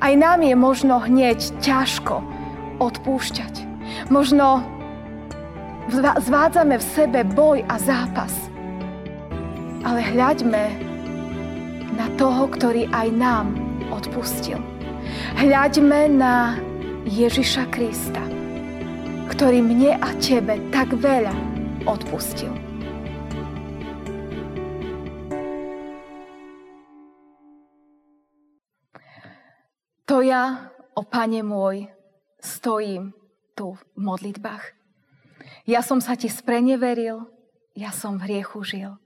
Aj nám je možno hneď ťažko odpúšťať. Možno zvádzame v sebe boj a zápas. Ale hľaďme na toho, ktorý aj nám odpustil. Hľaďme na Ježiša Krista, ktorý mne a tebe tak veľa odpustil. To ja, o Pane môj, stojím tu v modlitbách. Ja som sa ti spreneveril, ja som v hriechu žil.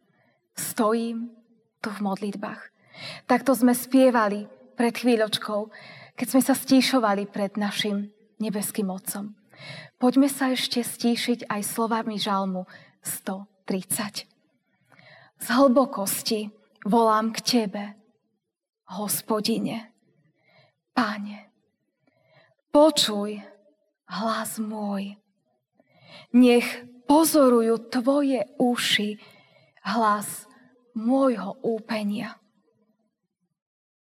Stojím tu v modlitbách. Takto sme spievali pred chvíľočkou, keď sme sa stíšovali pred našim nebeským Otcom. Poďme sa ešte stíšiť aj slovami žalmu 130. Z hlbokosti volám k Tebe, hospodine. Páne, počuj hlas môj. Nech pozorujú Tvoje uši hlas môjho úpenia.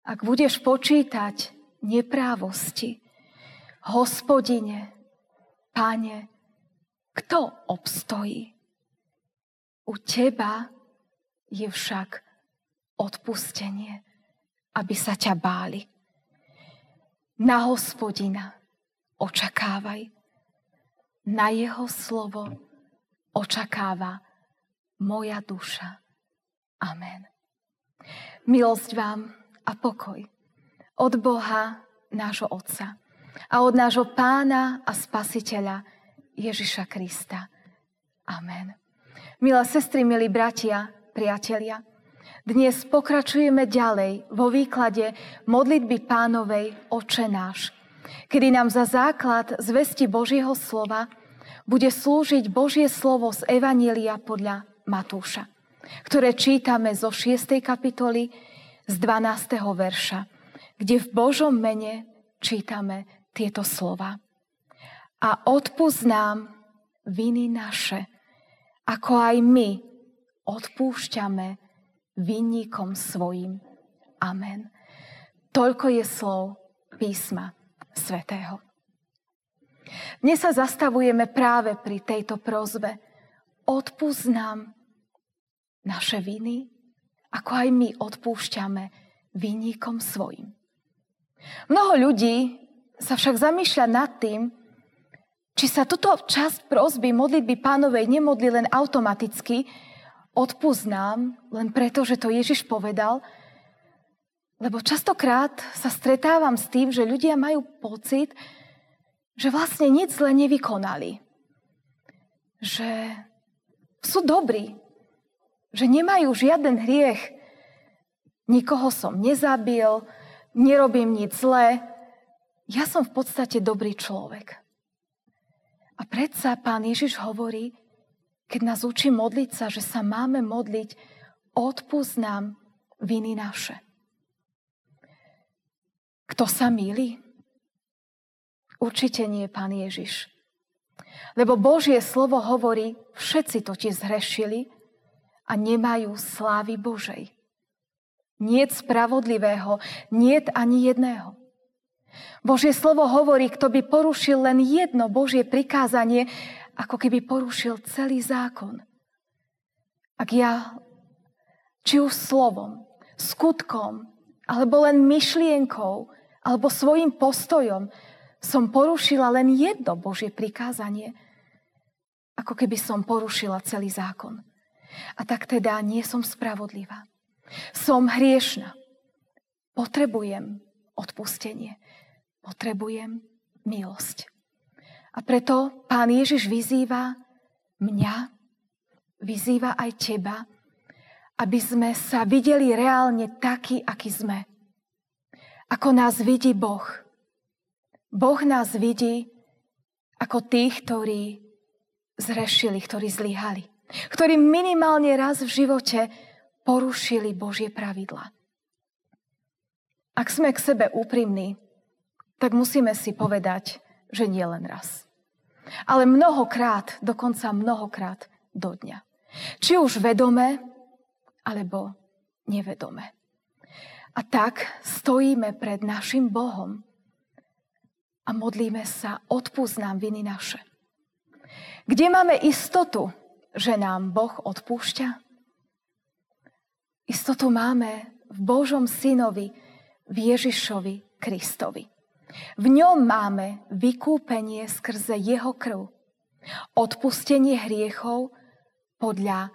Ak budeš počítať neprávosti, hospodine, páne, kto obstojí? U teba je však odpustenie, aby sa ťa báli. Na hospodina očakávaj. Na jeho slovo očakáva moja duša. Amen. Milosť vám a pokoj od Boha, nášho Otca a od nášho Pána a Spasiteľa Ježiša Krista. Amen. Milé sestry, milí bratia, priatelia, dnes pokračujeme ďalej vo výklade modlitby pánovej Oče náš, kedy nám za základ zvesti Božieho slova bude slúžiť Božie slovo z Evanília podľa Matúša, ktoré čítame zo 6. kapitoly z 12. verša, kde v Božom mene čítame tieto slova. A odpúsť nám viny naše, ako aj my odpúšťame vinníkom svojim. Amen. Toľko je slov písma svätého. Dnes sa zastavujeme práve pri tejto prozbe. Odpúsť nám naše viny, ako aj my odpúšťame vinníkom svojim. Mnoho ľudí sa však zamýšľa nad tým, či sa túto časť prozby modlitby pánovej nemodli len automaticky, odpúznám len preto, že to Ježiš povedal, lebo častokrát sa stretávam s tým, že ľudia majú pocit, že vlastne nič zle nevykonali. Že sú dobrí. Že nemajú žiaden hriech. Nikoho som nezabil, nerobím nič zlé. Ja som v podstate dobrý človek. A predsa pán Ježiš hovorí, keď nás učí modliť sa, že sa máme modliť, odpúsť nám viny naše. Kto sa milí? Určite nie Pán Ježiš. Lebo Božie slovo hovorí, všetci totiž zhrešili a nemajú slávy Božej. Niet spravodlivého, niet ani jedného. Božie slovo hovorí, kto by porušil len jedno Božie prikázanie, ako keby porušil celý zákon. Ak ja, či už slovom, skutkom, alebo len myšlienkou, alebo svojim postojom som porušila len jedno Božie prikázanie, ako keby som porušila celý zákon. A tak teda nie som spravodlivá. Som hriešna. Potrebujem odpustenie. Potrebujem milosť. A preto pán Ježiš vyzýva mňa, vyzýva aj teba, aby sme sa videli reálne takí, akí sme. Ako nás vidí Boh. Boh nás vidí ako tých, ktorí zrešili, ktorí zlyhali. Ktorí minimálne raz v živote porušili Božie pravidla. Ak sme k sebe úprimní, tak musíme si povedať, že nie len raz ale mnohokrát, dokonca mnohokrát do dňa. Či už vedome, alebo nevedome. A tak stojíme pred našim Bohom a modlíme sa, odpúsť nám viny naše. Kde máme istotu, že nám Boh odpúšťa? Istotu máme v Božom synovi, v Ježišovi Kristovi. V ňom máme vykúpenie skrze jeho krv, odpustenie hriechov podľa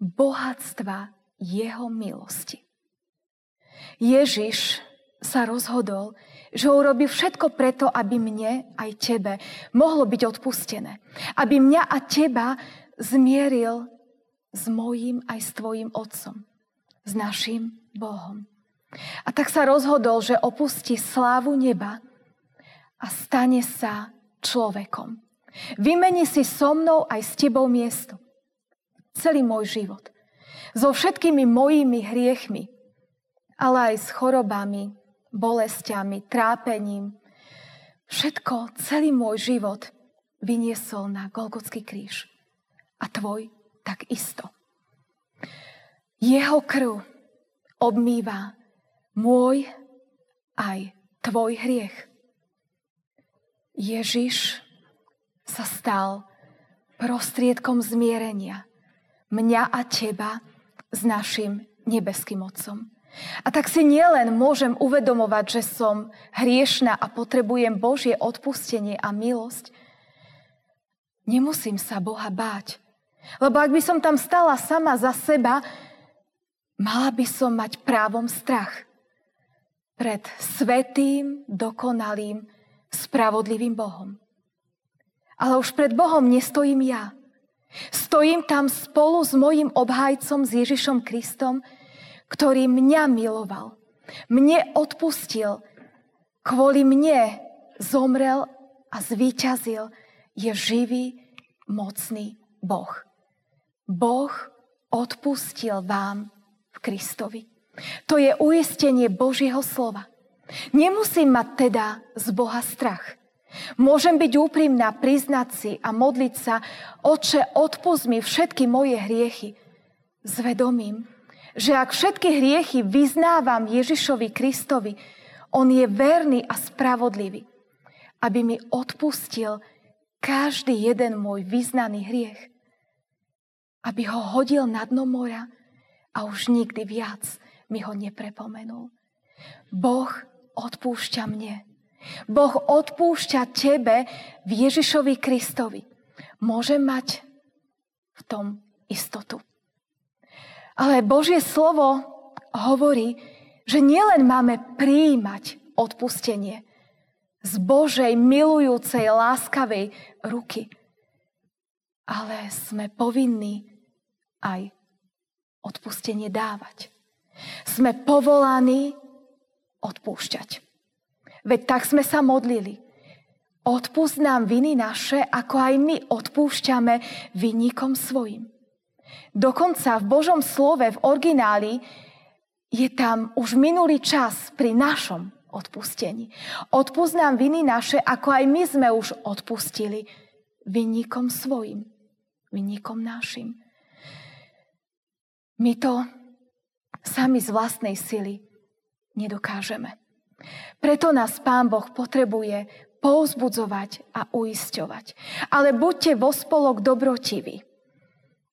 bohatstva jeho milosti. Ježiš sa rozhodol, že urobí všetko preto, aby mne aj tebe mohlo byť odpustené. Aby mňa a teba zmieril s mojím aj s tvojim otcom. S našim Bohom. A tak sa rozhodol, že opustí slávu neba a stane sa človekom. Vymení si so mnou aj s tebou miesto. Celý môj život. So všetkými mojimi hriechmi, ale aj s chorobami, bolestiami, trápením. Všetko, celý môj život vyniesol na Golgotský kríž. A tvoj tak isto. Jeho krv obmýva môj aj tvoj hriech. Ježiš sa stal prostriedkom zmierenia mňa a teba s našim nebeským Otcom. A tak si nielen môžem uvedomovať, že som hriešna a potrebujem Božie odpustenie a milosť, nemusím sa Boha báť. Lebo ak by som tam stala sama za seba, mala by som mať právom strach pred svetým, dokonalým, spravodlivým Bohom. Ale už pred Bohom nestojím ja. Stojím tam spolu s mojim obhajcom, s Ježišom Kristom, ktorý mňa miloval, mne odpustil, kvôli mne zomrel a zvíťazil, je živý, mocný Boh. Boh odpustil vám v Kristovi. To je uistenie Božieho slova. Nemusím mať teda z Boha strach. Môžem byť úprimná, priznať si a modliť sa, Oče, odpust mi všetky moje hriechy s vedomím, že ak všetky hriechy vyznávam Ježišovi Kristovi, on je verný a spravodlivý, aby mi odpustil každý jeden môj vyznaný hriech. Aby ho hodil na dno mora a už nikdy viac mi ho neprepomenul. Boh odpúšťa mne. Boh odpúšťa tebe v Ježišovi Kristovi. Môžem mať v tom istotu. Ale Božie slovo hovorí, že nielen máme prijímať odpustenie z Božej milujúcej, láskavej ruky, ale sme povinní aj odpustenie dávať. Sme povolaní odpúšťať. Veď tak sme sa modlili. Odpust nám viny naše, ako aj my odpúšťame vinníkom svojim. Dokonca v Božom slove, v origináli, je tam už minulý čas pri našom odpustení. Odpust nám viny naše, ako aj my sme už odpustili vinníkom svojim, vinníkom našim. My to sami z vlastnej sily nedokážeme. Preto nás Pán Boh potrebuje pouzbudzovať a uisťovať. Ale buďte vo spolok dobrotiví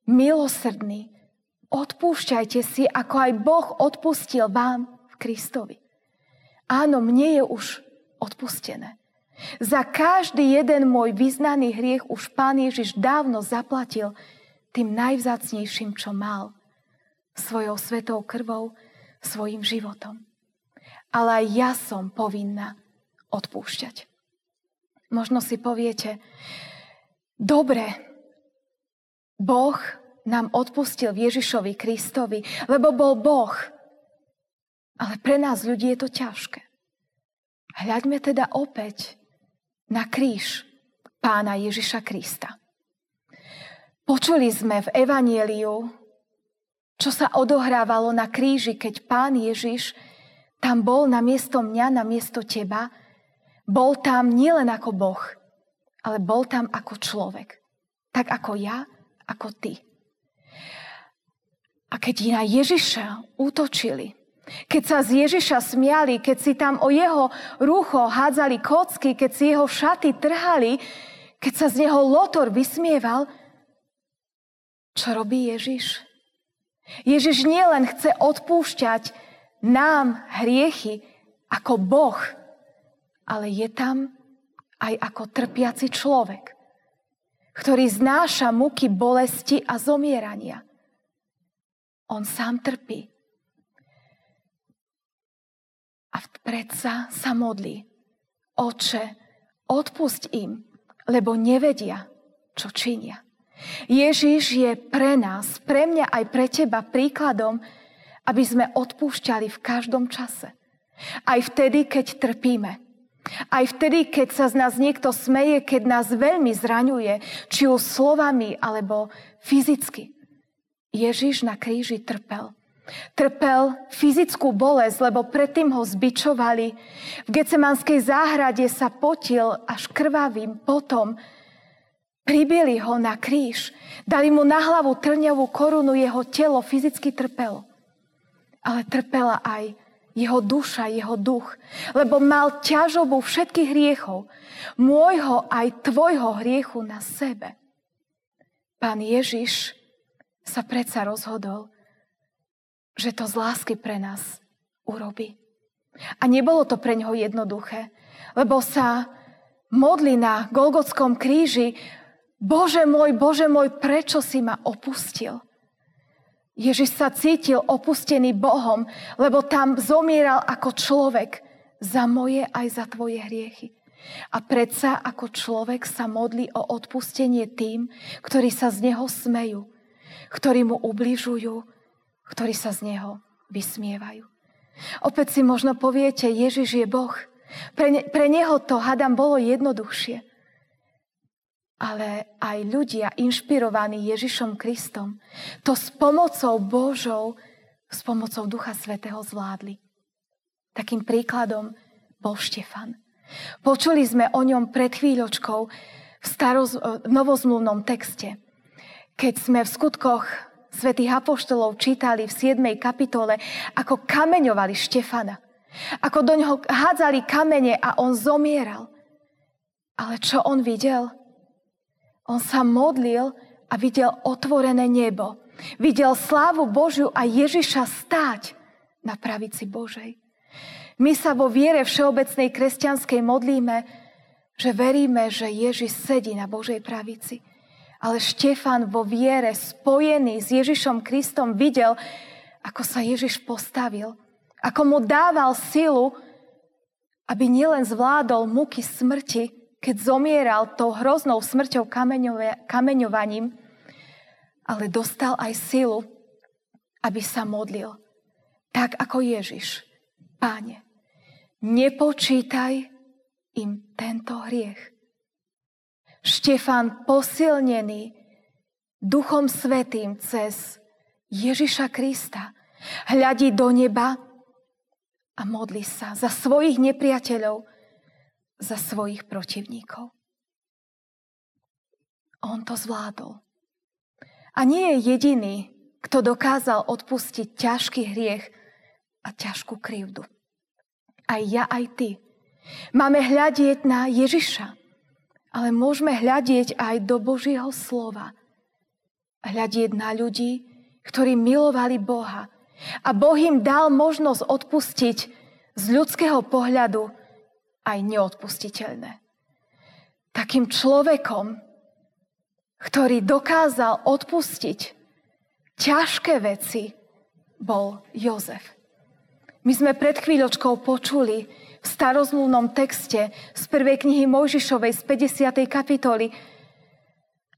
milosrdný. Odpúšťajte si, ako aj Boh odpustil vám v Kristovi. Áno, mne je už odpustené. Za každý jeden môj vyznaný hriech už Pán Ježiš dávno zaplatil tým najvzácnejším, čo mal. Svojou svetou krvou, svojim životom. Ale aj ja som povinná odpúšťať. Možno si poviete, dobre, Boh nám odpustil Ježišovi Kristovi, lebo bol Boh. Ale pre nás ľudí je to ťažké. Hľaďme teda opäť na kríž pána Ježiša Krista. Počuli sme v Evanieliu, čo sa odohrávalo na kríži, keď pán Ježiš tam bol na miesto mňa, na miesto teba. Bol tam nielen ako Boh, ale bol tam ako človek. Tak ako ja ako ty. A keď na Ježiša útočili, Keď sa z Ježiša smiali, keď si tam o jeho rucho hádzali kocky, keď si jeho šaty trhali, keď sa z neho lotor vysmieval, čo robí Ježiš? Ježiš nielen chce odpúšťať nám hriechy ako Boh, ale je tam aj ako trpiaci človek, ktorý znáša muky bolesti a zomierania. On sám trpí. A predsa sa modlí. Oče, odpusť im, lebo nevedia, čo činia. Ježiš je pre nás, pre mňa aj pre teba príkladom, aby sme odpúšťali v každom čase. Aj vtedy, keď trpíme. Aj vtedy, keď sa z nás niekto smeje, keď nás veľmi zraňuje, či už slovami alebo fyzicky. Ježiš na kríži trpel. Trpel fyzickú bolesť, lebo predtým ho zbičovali. V Gecemanskej záhrade sa potil až krvavým potom. Pribili ho na kríž. Dali mu na hlavu trňovú korunu, jeho telo fyzicky trpelo. Ale trpela aj jeho duša, jeho duch, lebo mal ťažobu všetkých hriechov, môjho aj tvojho hriechu na sebe. Pán Ježiš sa predsa rozhodol, že to z lásky pre nás urobí. A nebolo to pre ňoho jednoduché, lebo sa modli na Golgotskom kríži, Bože môj, Bože môj, prečo si ma opustil? Ježiš sa cítil opustený Bohom, lebo tam zomieral ako človek za moje aj za tvoje hriechy. A predsa ako človek sa modlí o odpustenie tým, ktorí sa z neho smejú, ktorí mu ubližujú, ktorí sa z neho vysmievajú. Opäť si možno poviete, Ježiš je Boh. Pre, ne, pre neho to, hadam, bolo jednoduchšie ale aj ľudia inšpirovaní Ježišom Kristom to s pomocou Božou, s pomocou Ducha Svetého zvládli. Takým príkladom bol Štefan. Počuli sme o ňom pred chvíľočkou v, staroz, v novozmluvnom texte. Keď sme v skutkoch svätých apoštolov čítali v 7. kapitole, ako kameňovali Štefana. Ako do ňoho hádzali kamene a on zomieral. Ale čo on videl? On sa modlil a videl otvorené nebo. Videl slávu Božiu a Ježiša stáť na pravici Božej. My sa vo viere všeobecnej kresťanskej modlíme, že veríme, že Ježiš sedí na Božej pravici. Ale Štefan vo viere spojený s Ježišom Kristom videl, ako sa Ježiš postavil, ako mu dával silu, aby nielen zvládol muky smrti, keď zomieral tou hroznou smrťou kameňovaním, ale dostal aj silu, aby sa modlil. Tak ako Ježiš. Páne, nepočítaj im tento hriech. Štefan posilnený Duchom Svetým cez Ježiša Krista hľadí do neba a modlí sa za svojich nepriateľov, za svojich protivníkov. On to zvládol. A nie je jediný, kto dokázal odpustiť ťažký hriech a ťažkú krivdu. Aj ja, aj ty. Máme hľadieť na Ježiša, ale môžeme hľadieť aj do Božieho slova. Hľadieť na ľudí, ktorí milovali Boha. A Boh im dal možnosť odpustiť z ľudského pohľadu aj neodpustiteľné. Takým človekom, ktorý dokázal odpustiť ťažké veci, bol Jozef. My sme pred chvíľočkou počuli v starozmluvnom texte z prvej knihy Mojžišovej z 50. kapitoly,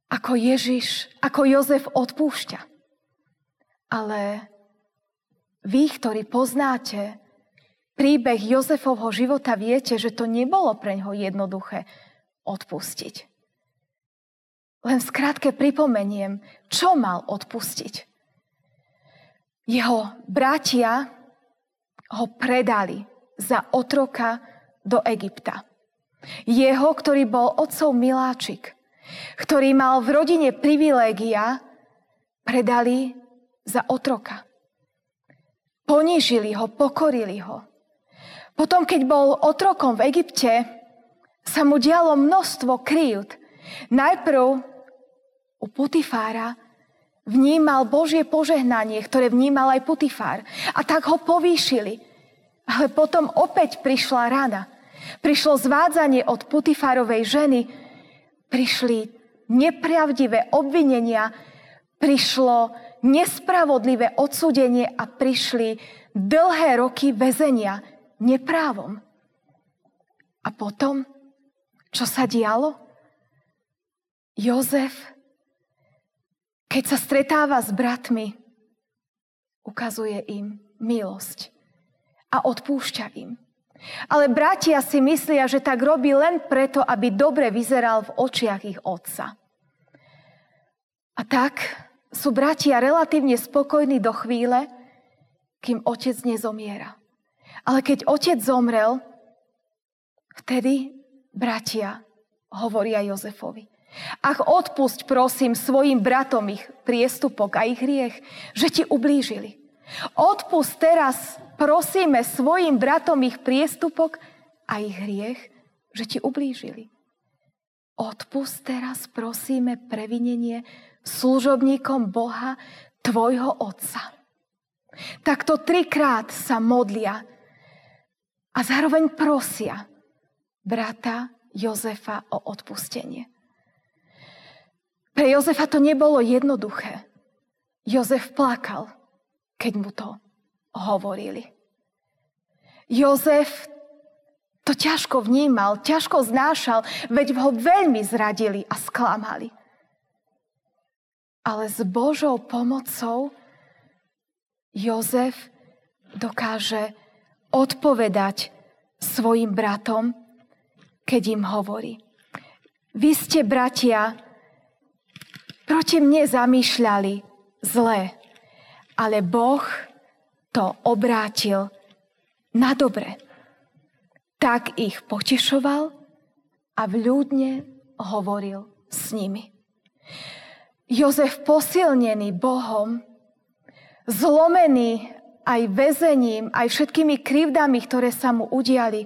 ako Ježiš, ako Jozef odpúšťa. Ale vy, ktorí poznáte príbeh Jozefovho života viete, že to nebolo pre ňoho jednoduché odpustiť. Len skrátke pripomeniem, čo mal odpustiť. Jeho bratia ho predali za otroka do Egypta. Jeho, ktorý bol otcov miláčik, ktorý mal v rodine privilégia, predali za otroka. Ponížili ho, pokorili ho. Potom, keď bol otrokom v Egypte, sa mu dialo množstvo kryjút. Najprv u Putifára vnímal Božie požehnanie, ktoré vnímal aj Putifár. A tak ho povýšili. Ale potom opäť prišla rana. Prišlo zvádzanie od Putifárovej ženy. Prišli nepravdivé obvinenia. Prišlo nespravodlivé odsúdenie a prišli dlhé roky väzenia neprávom. A potom, čo sa dialo? Jozef, keď sa stretáva s bratmi, ukazuje im milosť a odpúšťa im. Ale bratia si myslia, že tak robí len preto, aby dobre vyzeral v očiach ich otca. A tak sú bratia relatívne spokojní do chvíle, kým otec nezomiera. Ale keď otec zomrel, vtedy bratia hovoria Jozefovi. Ach, odpusť prosím svojim bratom ich priestupok a ich hriech, že ti ublížili. Odpust teraz, prosíme, svojim bratom ich priestupok a ich hriech, že ti ublížili. Odpust teraz, prosíme, previnenie služobníkom Boha, tvojho Otca. Takto trikrát sa modlia a zároveň prosia brata Jozefa o odpustenie. Pre Jozefa to nebolo jednoduché. Jozef plakal keď mu to hovorili. Jozef to ťažko vnímal, ťažko znášal, veď ho veľmi zradili a sklamali. Ale s Božou pomocou Jozef dokáže odpovedať svojim bratom, keď im hovorí. Vy ste, bratia, proti mne zamýšľali zlé, ale Boh to obrátil na dobre. Tak ich potešoval a vľúdne hovoril s nimi. Jozef posilnený Bohom, zlomený aj väzením, aj všetkými krivdami, ktoré sa mu udiali,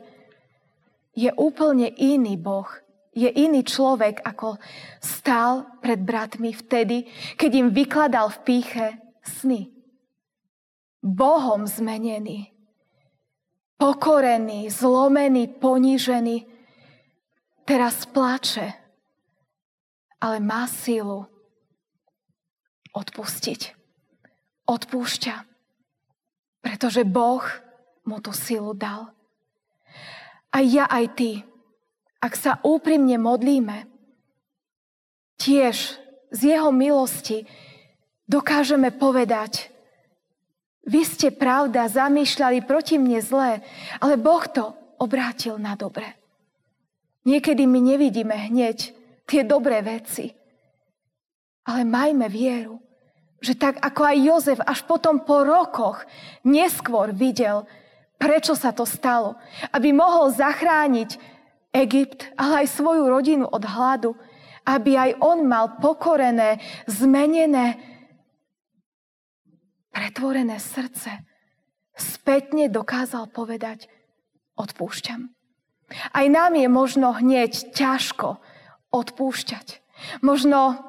je úplne iný Boh, je iný človek, ako stál pred bratmi vtedy, keď im vykladal v píche sny. Bohom zmenený, pokorený, zlomený, ponížený, teraz plače, ale má sílu odpustiť. Odpúšťa, pretože Boh mu tú silu dal. A ja aj ty, ak sa úprimne modlíme, tiež z jeho milosti dokážeme povedať, vy ste, pravda, zamýšľali proti mne zlé, ale Boh to obrátil na dobre. Niekedy my nevidíme hneď tie dobré veci, ale majme vieru, že tak ako aj Jozef až potom po rokoch neskôr videl, prečo sa to stalo, aby mohol zachrániť Egypt, ale aj svoju rodinu od hladu, aby aj on mal pokorené, zmenené pretvorené srdce spätne dokázal povedať odpúšťam. Aj nám je možno hneď ťažko odpúšťať. Možno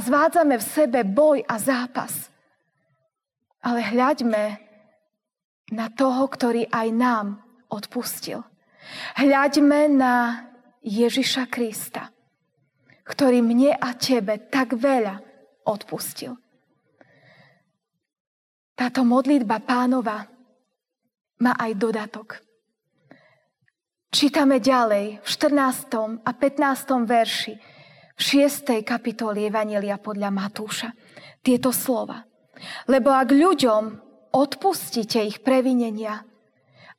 zvádzame v sebe boj a zápas. Ale hľaďme na toho, ktorý aj nám odpustil. Hľaďme na Ježiša Krista, ktorý mne a tebe tak veľa odpustil. Táto modlitba pánova má aj dodatok. Čítame ďalej v 14. a 15. verši 6. kapitole Evangelia podľa Matúša tieto slova. Lebo ak ľuďom odpustíte ich previnenia,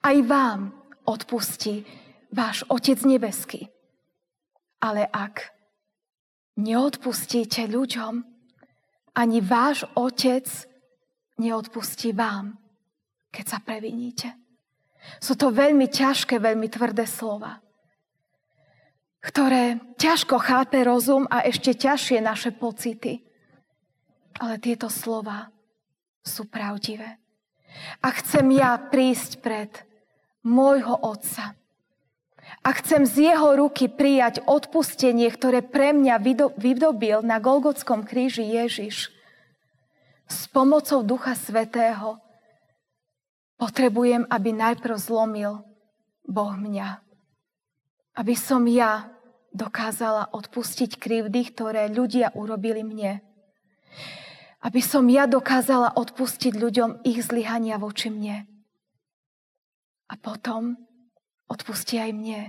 aj vám odpustí váš Otec nebeský. Ale ak neodpustíte ľuďom, ani váš Otec neodpustí vám, keď sa previníte. Sú to veľmi ťažké, veľmi tvrdé slova, ktoré ťažko chápe rozum a ešte ťažšie naše pocity. Ale tieto slova sú pravdivé. A chcem ja prísť pred môjho Otca. A chcem z jeho ruky prijať odpustenie, ktoré pre mňa vydobil na Golgotskom kríži Ježiš. S pomocou Ducha Svetého potrebujem, aby najprv zlomil Boh mňa. Aby som ja dokázala odpustiť krivdy, ktoré ľudia urobili mne. Aby som ja dokázala odpustiť ľuďom ich zlyhania voči mne. A potom odpustí aj mne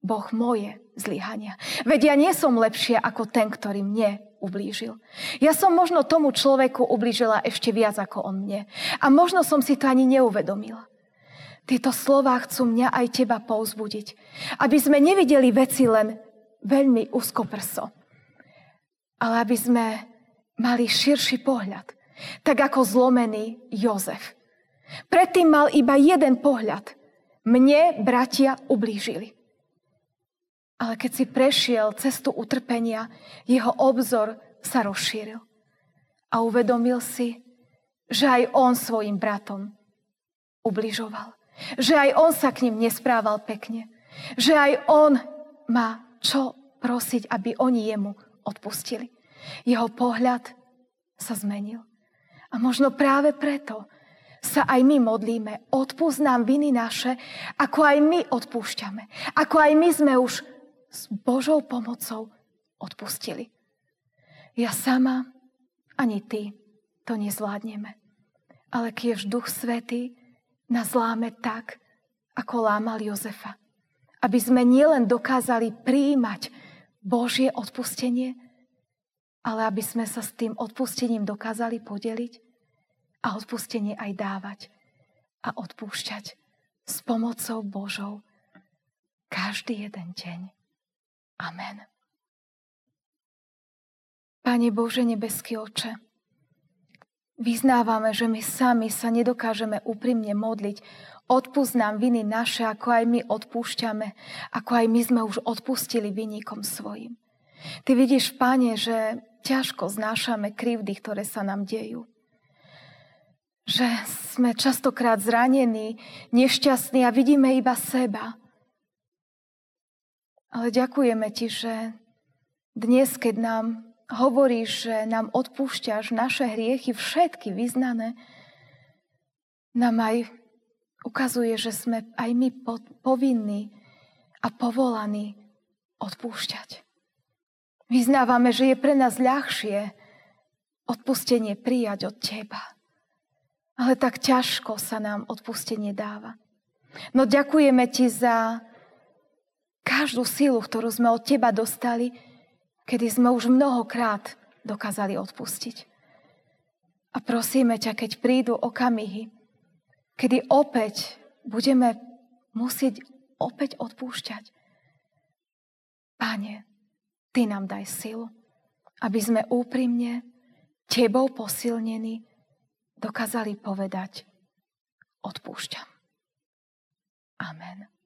Boh moje zlyhania. Veď ja nie som lepšia ako ten, ktorý mne ublížil. Ja som možno tomu človeku ublížila ešte viac ako on mne. A možno som si to ani neuvedomila. Tieto slová chcú mňa aj teba pouzbudiť. Aby sme nevideli veci len veľmi úzkoprso. Ale aby sme mali širší pohľad. Tak ako zlomený Jozef. Predtým mal iba jeden pohľad. Mne bratia ublížili. Ale keď si prešiel cestu utrpenia, jeho obzor sa rozšíril. A uvedomil si, že aj on svojim bratom ubližoval. Že aj on sa k ním nesprával pekne. Že aj on má čo prosiť, aby oni jemu odpustili. Jeho pohľad sa zmenil. A možno práve preto sa aj my modlíme. Odpúsť nám viny naše, ako aj my odpúšťame. Ako aj my sme už s Božou pomocou odpustili. Ja sama, ani ty to nezvládneme. Ale kiež Duch Svetý nás láme tak, ako lámal Jozefa. Aby sme nielen dokázali prijímať Božie odpustenie, ale aby sme sa s tým odpustením dokázali podeliť a odpustenie aj dávať a odpúšťať s pomocou Božou každý jeden deň. Amen. Pane Bože, nebeský oče, vyznávame, že my sami sa nedokážeme úprimne modliť Odpust nám viny naše, ako aj my odpúšťame, ako aj my sme už odpustili vynikom svojim. Ty vidíš, Pane, že ťažko znášame krivdy, ktoré sa nám dejú. Že sme častokrát zranení, nešťastní a vidíme iba seba. Ale ďakujeme Ti, že dnes, keď nám hovoríš, že nám odpúšťaš naše hriechy, všetky vyznané, nám aj ukazuje, že sme aj my povinní a povolaní odpúšťať. Vyznávame, že je pre nás ľahšie odpustenie prijať od Teba. Ale tak ťažko sa nám odpustenie dáva. No ďakujeme Ti za každú silu, ktorú sme od Teba dostali, kedy sme už mnohokrát dokázali odpustiť. A prosíme ťa, keď prídu okamihy, kedy opäť budeme musieť opäť odpúšťať. Pane, Ty nám daj silu, aby sme úprimne, Tebou posilnení, dokázali povedať odpúšťam. Amen.